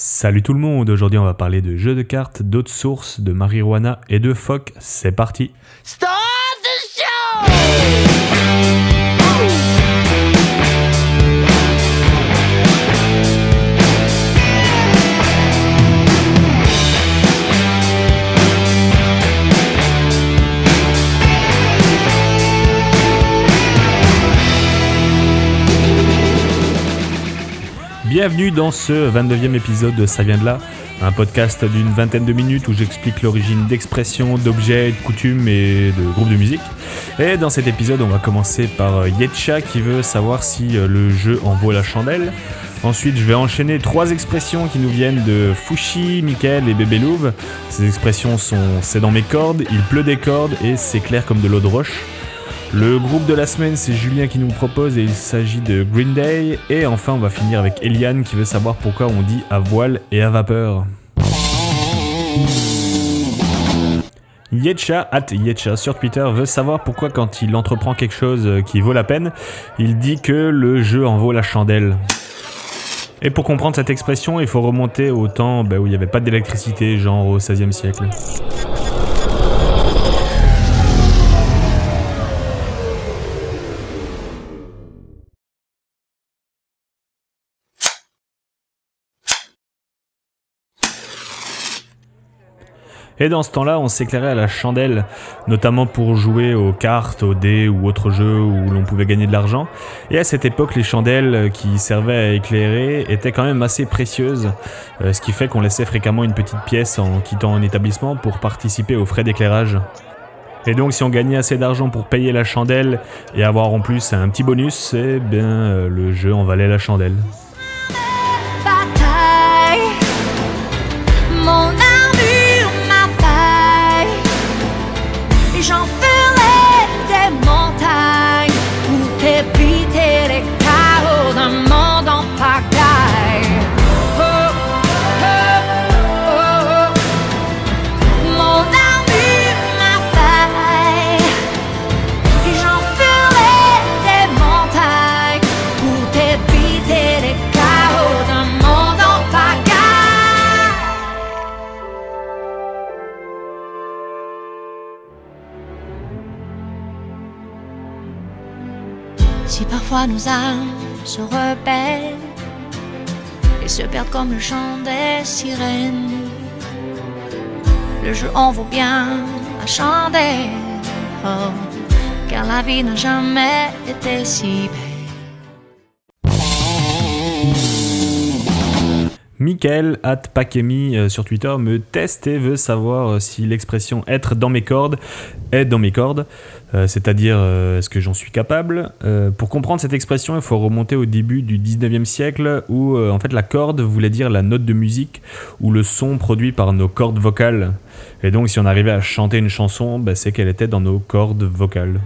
Salut tout le monde, aujourd'hui on va parler de jeux de cartes, d'autres sources, de marijuana et de phoques. C'est parti show! Bienvenue dans ce 29e épisode de Ça vient de là, un podcast d'une vingtaine de minutes où j'explique l'origine d'expressions, d'objets, de coutumes et de groupes de musique. Et dans cet épisode, on va commencer par Yetcha qui veut savoir si euh, le jeu en vaut la chandelle. Ensuite, je vais enchaîner trois expressions qui nous viennent de Fushi, Michael et Bébé Louve. Ces expressions sont c'est dans mes cordes, il pleut des cordes et c'est clair comme de l'eau de roche. Le groupe de la semaine, c'est Julien qui nous propose et il s'agit de Green Day. Et enfin, on va finir avec Eliane qui veut savoir pourquoi on dit à voile et à vapeur. Yetcha, at Yetcha sur Twitter, veut savoir pourquoi quand il entreprend quelque chose qui vaut la peine, il dit que le jeu en vaut la chandelle. Et pour comprendre cette expression, il faut remonter au temps bah, où il n'y avait pas d'électricité, genre au XVIe siècle. Et dans ce temps-là, on s'éclairait à la chandelle, notamment pour jouer aux cartes, aux dés ou autres jeux où l'on pouvait gagner de l'argent. Et à cette époque, les chandelles qui servaient à éclairer étaient quand même assez précieuses, euh, ce qui fait qu'on laissait fréquemment une petite pièce en quittant un établissement pour participer aux frais d'éclairage. Et donc si on gagnait assez d'argent pour payer la chandelle et avoir en plus un petit bonus, eh bien euh, le jeu en valait la chandelle. Nos âmes se rebellent et se perdent comme le chant des sirènes, le jeu en vaut bien la chandelle. Oh, car la vie n'a jamais été si belle. Michael at Pakemi euh, sur Twitter me teste et veut savoir euh, si l'expression être dans mes cordes est dans mes cordes, euh, c'est-à-dire est-ce que j'en suis capable? Pour comprendre cette expression, il faut remonter au début du 19e siècle où en fait la corde voulait dire la note de musique ou le son produit par nos cordes vocales. Et donc si on arrivait à chanter une chanson, bah, c'est qu'elle était dans nos cordes vocales.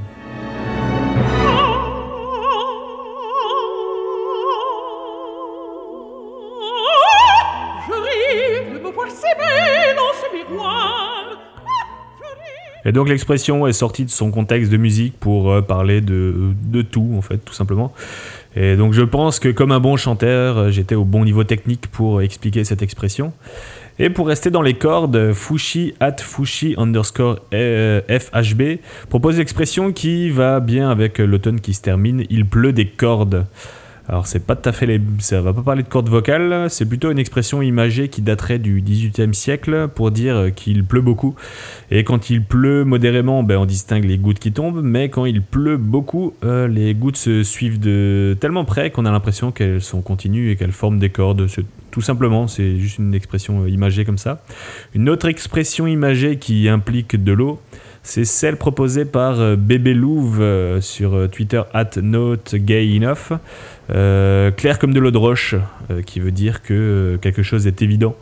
Et donc l'expression est sortie de son contexte de musique pour euh, parler de, de tout, en fait, tout simplement. Et donc je pense que comme un bon chanteur, euh, j'étais au bon niveau technique pour expliquer cette expression. Et pour rester dans les cordes, Fushi at Fushi underscore euh, FHB propose l'expression qui va bien avec l'automne qui se termine, il pleut des cordes. Alors c'est pas tout à fait les... ça va pas parler de cordes vocales, c'est plutôt une expression imagée qui daterait du 18e siècle pour dire qu'il pleut beaucoup. Et quand il pleut modérément, ben, on distingue les gouttes qui tombent, mais quand il pleut beaucoup, euh, les gouttes se suivent de tellement près qu'on a l'impression qu'elles sont continues et qu'elles forment des cordes. Tout simplement, c'est juste une expression euh, imagée comme ça. Une autre expression imagée qui implique de l'eau, c'est celle proposée par euh, Bébé Louve euh, sur euh, Twitter at not gay enough. Euh, clair comme de l'eau de roche, euh, qui veut dire que euh, quelque chose est évident.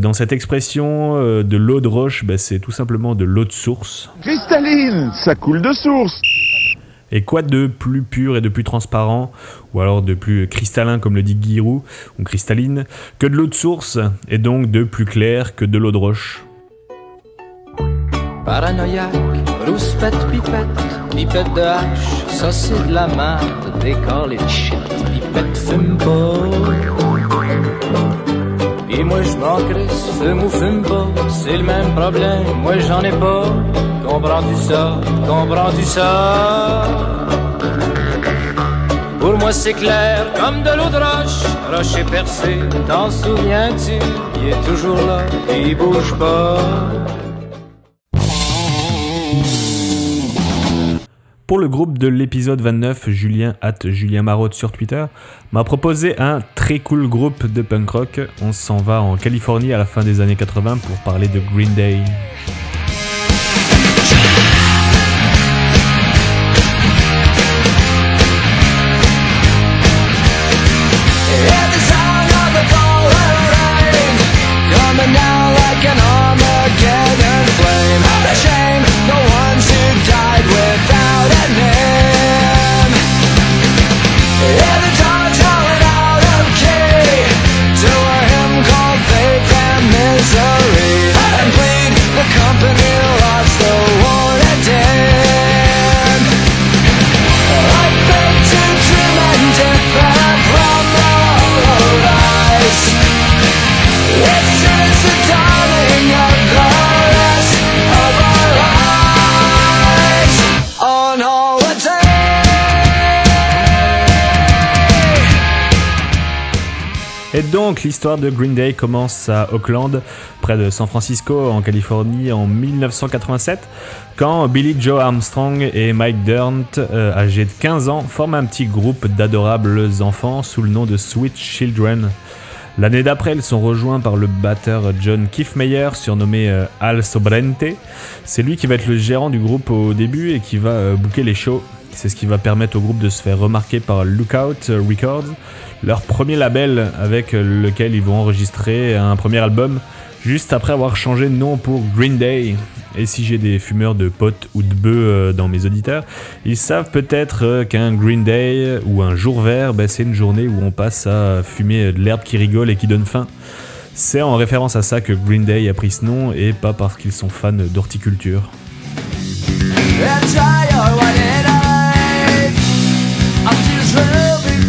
Dans cette expression de l'eau de roche, bah, c'est tout simplement de l'eau de source. Cristalline, ça coule de source. Et quoi de plus pur et de plus transparent, ou alors de plus cristallin comme le dit Giroud, ou cristalline, que de l'eau de source, et donc de plus clair que de l'eau de roche? Paranoïaque, rouspette, pipette, pipette de hache, ça c'est de la merde, décolle et shit, pipette fume pas. Et moi je m'en crisse, fume ou fume pas, c'est le même problème, moi j'en ai pas. Comprends-tu ça? Comprends-tu ça? Pour moi c'est clair comme de l'eau de roche, rocher percé, t'en souviens-tu? Il est toujours là, il bouge pas. Pour le groupe de l'épisode 29, Julien at Julien Marotte sur Twitter m'a proposé un très cool groupe de punk rock. On s'en va en Californie à la fin des années 80 pour parler de Green Day. Et donc, l'histoire de Green Day commence à Oakland, près de San Francisco, en Californie, en 1987, quand Billy Joe Armstrong et Mike Dirnt, euh, âgés de 15 ans, forment un petit groupe d'adorables enfants sous le nom de Sweet Children. L'année d'après, ils sont rejoints par le batteur John Kiffmeyer, surnommé euh, Al Sobrente. C'est lui qui va être le gérant du groupe au début et qui va euh, booker les shows. C'est ce qui va permettre au groupe de se faire remarquer par Lookout Records, leur premier label avec lequel ils vont enregistrer un premier album juste après avoir changé de nom pour Green Day. Et si j'ai des fumeurs de potes ou de bœufs euh, dans mes auditeurs, ils savent peut-être euh, qu'un Green Day ou un jour vert, ben, c'est une journée où on passe à fumer de l'herbe qui rigole et qui donne faim. C'est en référence à ça que Green Day a pris ce nom et pas parce qu'ils sont fans d'horticulture.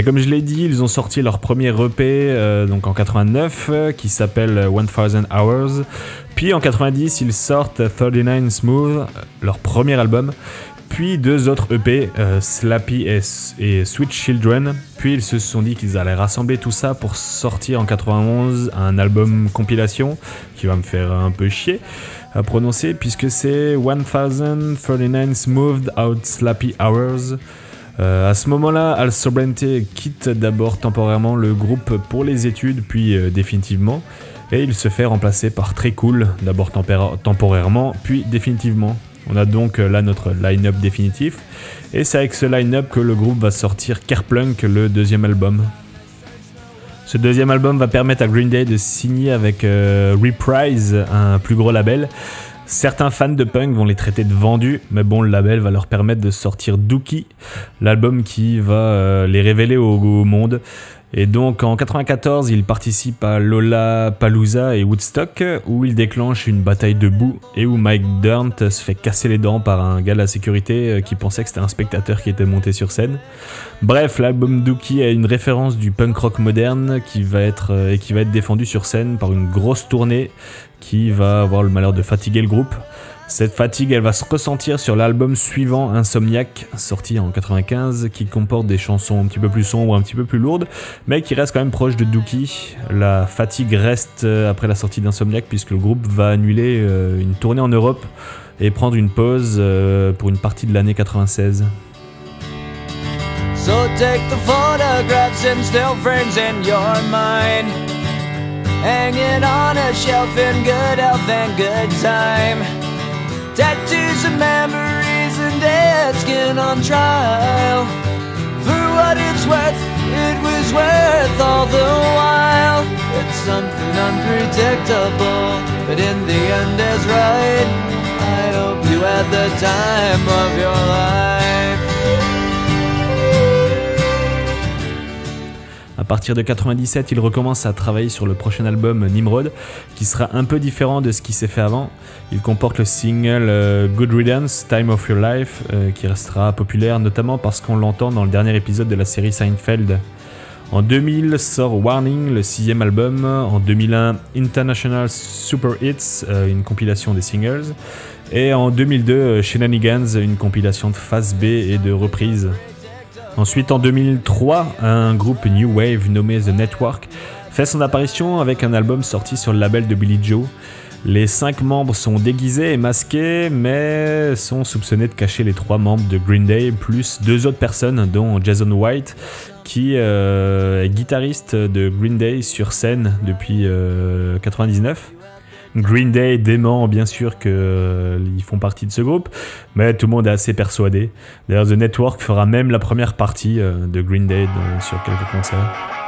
Et comme je l'ai dit, ils ont sorti leur premier EP euh, donc en 89 euh, qui s'appelle 1000 Hours. Puis en 90, ils sortent 39 Smooth, euh, leur premier album. Puis deux autres EP, euh, Slappy et, et Sweet Children. Puis ils se sont dit qu'ils allaient rassembler tout ça pour sortir en 91 un album compilation qui va me faire un peu chier à prononcer puisque c'est 1039 Smoothed Out Slappy Hours. Euh, à ce moment-là, Al Sobrente quitte d'abord temporairement le groupe pour les études, puis euh, définitivement, et il se fait remplacer par Très Cool, d'abord temporairement, puis définitivement. On a donc euh, là notre line-up définitif, et c'est avec ce line-up que le groupe va sortir Kerplunk, le deuxième album. Ce deuxième album va permettre à Green Day de signer avec Reprise, un plus gros label. Certains fans de punk vont les traiter de vendus, mais bon, le label va leur permettre de sortir Dookie, l'album qui va euh, les révéler au, au monde. Et donc en 94, ils participent à Lola Palooza et Woodstock, où ils déclenchent une bataille de boue et où Mike Dirnt se fait casser les dents par un gars de la sécurité euh, qui pensait que c'était un spectateur qui était monté sur scène. Bref, l'album Dookie est une référence du punk rock moderne qui va être euh, et qui va être défendu sur scène par une grosse tournée qui va avoir le malheur de fatiguer le groupe. Cette fatigue, elle va se ressentir sur l'album suivant, Insomniac, sorti en 95, qui comporte des chansons un petit peu plus sombres, un petit peu plus lourdes, mais qui reste quand même proche de Dookie. La fatigue reste euh, après la sortie d'Insomniac, puisque le groupe va annuler euh, une tournée en Europe et prendre une pause euh, pour une partie de l'année 96. So take the photographs and still in your mind. Hanging on a shelf in good health and good time. Tattoos and memories and dead skin on trial. For what it's worth, it was worth all the while. It's something unpredictable, but in the end is right. I hope you had the time of your life. Partir de 97, il recommence à travailler sur le prochain album Nimrod, qui sera un peu différent de ce qui s'est fait avant. Il comporte le single euh, Good Riddance, Time of Your Life, euh, qui restera populaire notamment parce qu'on l'entend dans le dernier épisode de la série Seinfeld. En 2000 sort Warning, le sixième album. En 2001, International Super Hits, euh, une compilation des singles. Et en 2002, euh, Shenanigans, une compilation de face B et de reprises. Ensuite, en 2003, un groupe New Wave nommé The Network fait son apparition avec un album sorti sur le label de Billy Joe. Les cinq membres sont déguisés et masqués, mais sont soupçonnés de cacher les trois membres de Green Day, plus deux autres personnes, dont Jason White, qui euh, est guitariste de Green Day sur scène depuis 99. Green Day dément bien sûr qu'ils font partie de ce groupe, mais tout le monde est assez persuadé. D'ailleurs, The Network fera même la première partie euh, de Green Day dans- sur quelques concerts.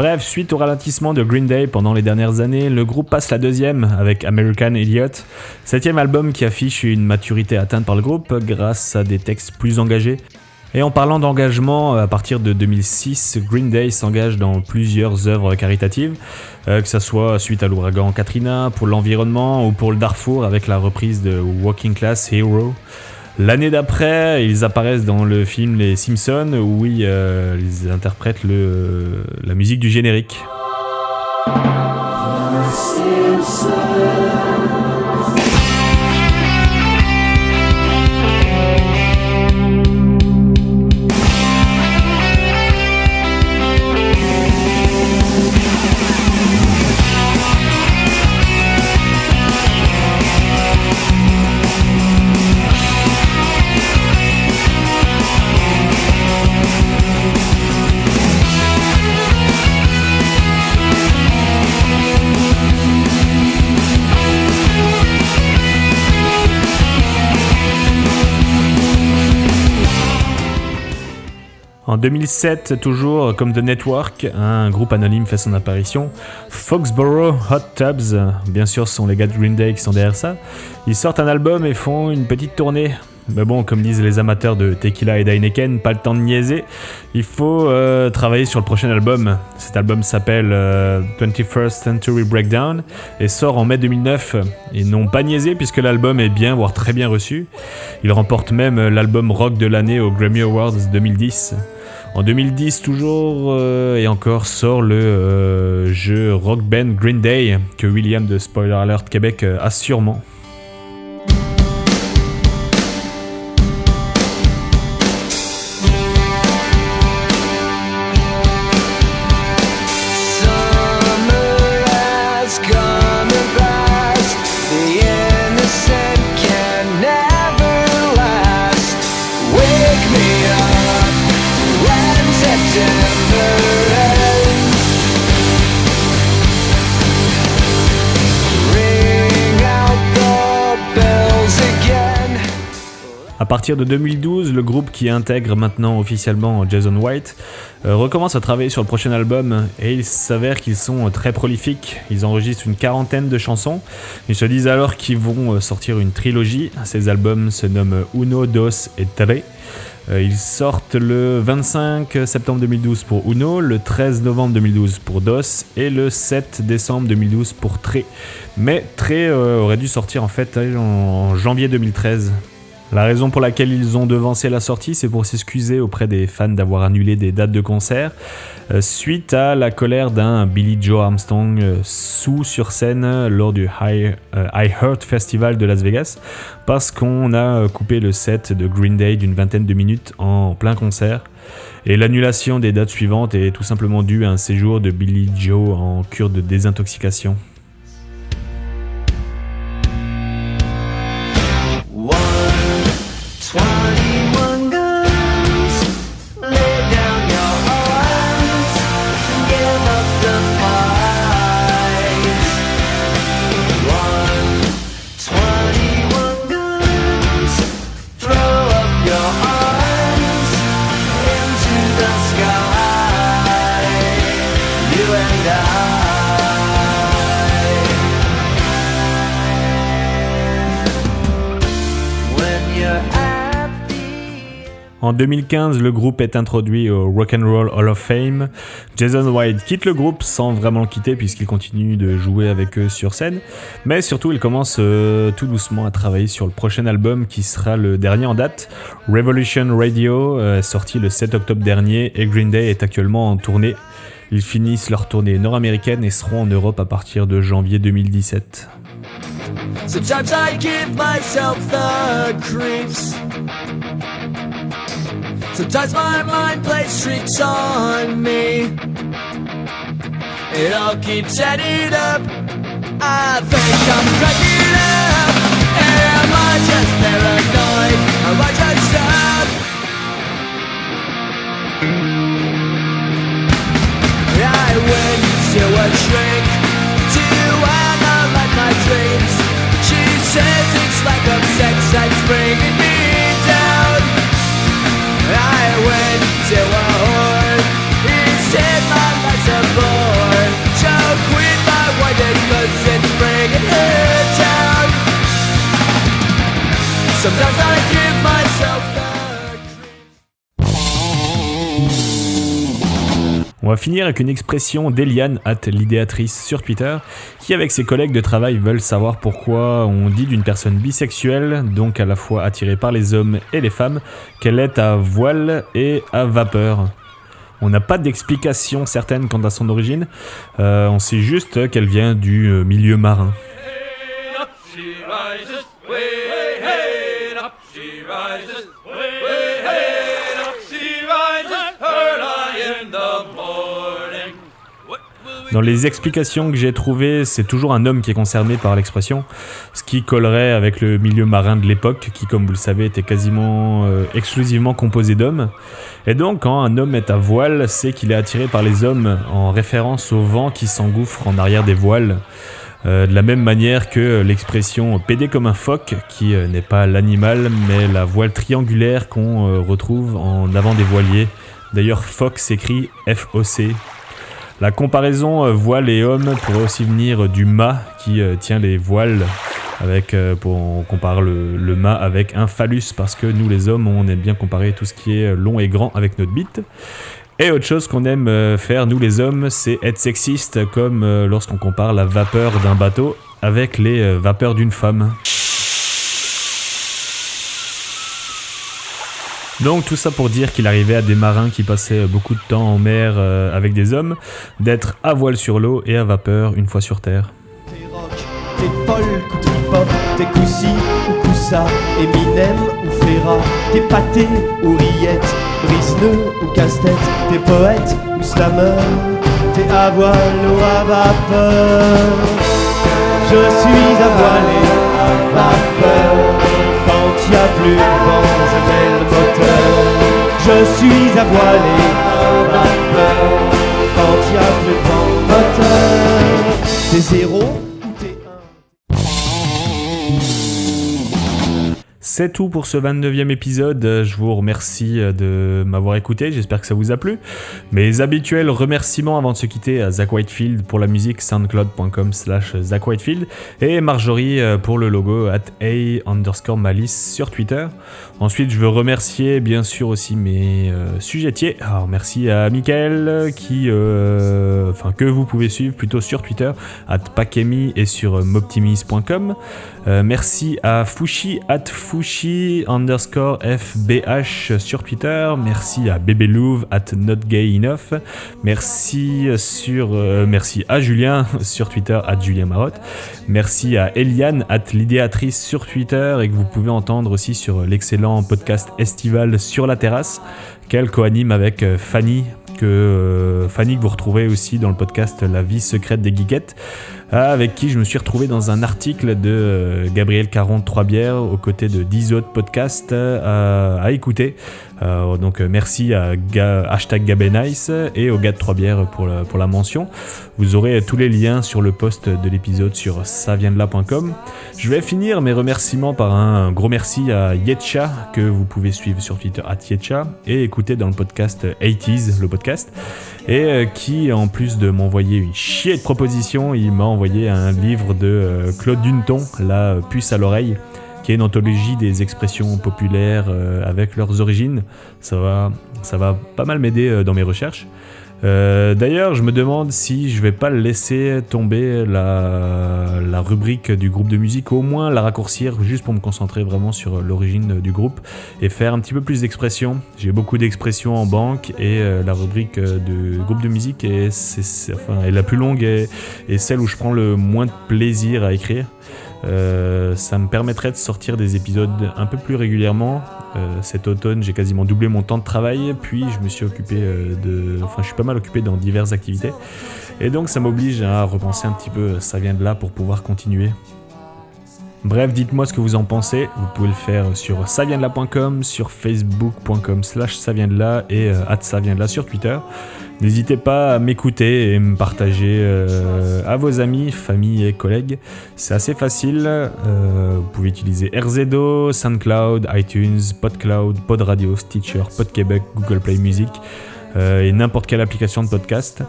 Bref, suite au ralentissement de Green Day pendant les dernières années, le groupe passe la deuxième avec American Idiot, septième album qui affiche une maturité atteinte par le groupe grâce à des textes plus engagés. Et en parlant d'engagement, à partir de 2006, Green Day s'engage dans plusieurs œuvres caritatives, euh, que ce soit suite à l'ouragan Katrina, pour l'environnement ou pour le Darfour avec la reprise de Walking Class Hero. L'année d'après, ils apparaissent dans le film Les Simpsons où ils, euh, ils interprètent la musique du générique. En 2007, toujours comme The Network, un groupe anonyme fait son apparition. Foxborough Hot Tubs, bien sûr, ce sont les gars de Green Day qui sont derrière ça. Ils sortent un album et font une petite tournée. Mais bon, comme disent les amateurs de tequila et d'Heineken, pas le temps de niaiser. Il faut euh, travailler sur le prochain album. Cet album s'appelle euh, 21st Century Breakdown et sort en mai 2009. Ils n'ont pas niaisé puisque l'album est bien, voire très bien reçu. Il remporte même l'album rock de l'année aux Grammy Awards 2010. En 2010 toujours euh, et encore sort le euh, jeu Rock Band Green Day que William de Spoiler Alert Québec euh, a sûrement. Partir de 2012, le groupe qui intègre maintenant officiellement Jason White euh, recommence à travailler sur le prochain album et il s'avère qu'ils sont euh, très prolifiques. Ils enregistrent une quarantaine de chansons. Ils se disent alors qu'ils vont euh, sortir une trilogie. Ces albums se nomment Uno, Dos et Tre. Ils sortent le 25 septembre 2012 pour Uno, le 13 novembre 2012 pour Dos et le 7 décembre 2012 pour Tre. Mais Tre aurait dû sortir en fait en janvier 2013. La raison pour laquelle ils ont devancé la sortie, c'est pour s'excuser auprès des fans d'avoir annulé des dates de concert euh, suite à la colère d'un Billy Joe Armstrong euh, sous sur scène lors du High, euh, Heart Festival de Las Vegas parce qu'on a coupé le set de Green Day d'une vingtaine de minutes en plein concert. Et l'annulation des dates suivantes est tout simplement due à un séjour de Billy Joe en cure de désintoxication. En 2015, le groupe est introduit au Rock and Roll Hall of Fame. Jason White quitte le groupe sans vraiment le quitter puisqu'il continue de jouer avec eux sur scène. Mais surtout, il commence euh, tout doucement à travailler sur le prochain album qui sera le dernier en date. Revolution Radio, euh, sorti le 7 octobre dernier et Green Day est actuellement en tournée. Ils finissent leur tournée nord-américaine et seront en Europe à partir de janvier 2017. Sometimes I give myself the creeps. Sometimes my mind plays tricks on me. It all keeps adding up. I think I'm cracking up. Am I just paranoid? Am I just up? I went to a shrink It's like a sex that's bringing me down. I went to a whore. He said my life's a bore. So quit my wife cause it's bringing her down. Sometimes I On va finir avec une expression d'Eliane, at l'idéatrice sur Twitter, qui avec ses collègues de travail veulent savoir pourquoi on dit d'une personne bisexuelle, donc à la fois attirée par les hommes et les femmes, qu'elle est à voile et à vapeur. On n'a pas d'explication certaine quant à son origine, euh, on sait juste qu'elle vient du euh, milieu marin. Dans les explications que j'ai trouvées, c'est toujours un homme qui est concerné par l'expression, ce qui collerait avec le milieu marin de l'époque, qui, comme vous le savez, était quasiment euh, exclusivement composé d'hommes. Et donc, quand un homme est à voile, c'est qu'il est attiré par les hommes, en référence au vent qui s'engouffre en arrière des voiles. Euh, de la même manière que l'expression pédé comme un phoque, qui euh, n'est pas l'animal, mais la voile triangulaire qu'on retrouve en avant des voiliers. D'ailleurs, phoque s'écrit F-O-C. La comparaison euh, voile et homme pourrait aussi venir du mât qui euh, tient les voiles. Avec, euh, pour, on compare le, le mât avec un phallus parce que nous les hommes on aime bien comparer tout ce qui est long et grand avec notre bite. Et autre chose qu'on aime faire nous les hommes c'est être sexiste comme lorsqu'on compare la vapeur d'un bateau avec les vapeurs d'une femme. Donc tout ça pour dire qu'il arrivait à des marins qui passaient beaucoup de temps en mer euh, avec des hommes d'être à voile sur l'eau et à vapeur une fois sur terre. T'es rock, t'es folk ou trip-hop, t'es coussi ou coussa, Eminem ou Ferra, t'es pâté ou rillette, brise-nœud ou casse-tête, t'es poète ou slammer, t'es à voile ou à vapeur. Je suis à voile et à vapeur, quand y a plus de vent, je moteur. Je suis à voile et à vapeur, quand y a plus de vent, moteur. T'es zéro C'est tout pour ce 29e épisode. Je vous remercie euh, de m'avoir écouté. J'espère que ça vous a plu. Mes habituels remerciements avant de se quitter à Zach Whitefield pour la musique soundcloud.com slash Zach Whitefield et Marjorie euh, pour le logo at A underscore malice sur Twitter. Ensuite, je veux remercier bien sûr aussi mes euh, sujettiers. Alors, merci à Michael qui, euh, que vous pouvez suivre plutôt sur Twitter at Pakemi et sur moptimis.com. Euh, merci à Fushi at Fushi underscore FBH sur Twitter. Merci à Bébé Louve at Not Gay Enough. Merci, sur, euh, merci à Julien sur Twitter at Julien Marotte. Merci à Eliane at l'idéatrice sur Twitter et que vous pouvez entendre aussi sur l'excellent podcast estival sur la terrasse qu'elle coanime avec euh, Fanny euh, Fanny que vous retrouvez aussi dans le podcast La vie secrète des geekettes avec qui je me suis retrouvé dans un article de euh, Gabriel Caron Trois Bières aux côtés de 10 autres podcasts euh, à écouter. Euh, donc merci à hashtag Gabenice et au gars de Trois Bières pour la, pour la mention. Vous aurez tous les liens sur le post de l'épisode sur saviendela.com. Je vais finir mes remerciements par un gros merci à Yetcha que vous pouvez suivre sur Twitter à Yetcha et écouter dans le podcast 80s, le podcast, et qui en plus de m'envoyer une chier de propositions, il m'a envoyé un livre de euh, Claude Duneton, La puce à l'oreille, une anthologie des expressions populaires euh, avec leurs origines. Ça va, ça va pas mal m'aider euh, dans mes recherches. D'ailleurs, je me demande si je vais pas laisser tomber la, rubrique du groupe de musique, au moins la raccourcir juste pour me concentrer vraiment sur l'origine du groupe et faire un petit peu plus d'expressions. J'ai beaucoup d'expressions en banque et la rubrique du groupe de musique est, la plus longue et, celle où je prends le moins de plaisir à écrire. Euh, ça me permettrait de sortir des épisodes un peu plus régulièrement. Euh, cet automne, j'ai quasiment doublé mon temps de travail, puis je me suis occupé euh, de. Enfin, je suis pas mal occupé dans diverses activités. Et donc, ça m'oblige à repenser un petit peu, ça vient de là pour pouvoir continuer. Bref, dites-moi ce que vous en pensez. Vous pouvez le faire sur saviendela.com, sur facebook.com slash saviendela et at saviendela sur Twitter. N'hésitez pas à m'écouter et me partager euh, à vos amis, famille et collègues. C'est assez facile. Euh, vous pouvez utiliser RZO, SoundCloud, iTunes, PodCloud, PodRadio, Stitcher, PodQuébec, Google Play Music euh, et n'importe quelle application de podcast.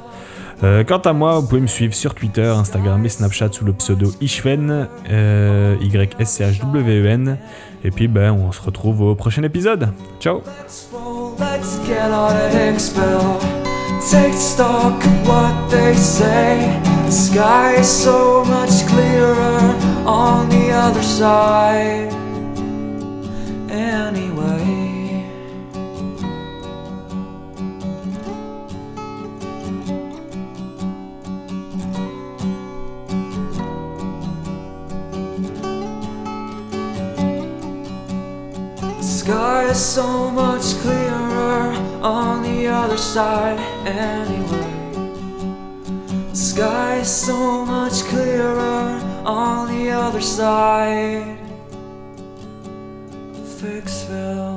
Euh, quant à moi, vous pouvez me suivre sur Twitter, Instagram et Snapchat sous le pseudo Ishven, euh, Y-S-C-H-W-E-N. Et puis, ben, on se retrouve au prochain épisode. Ciao! On the other side. Is so much clearer on the other side anyway. The sky is so much clearer on the other side. Fixville.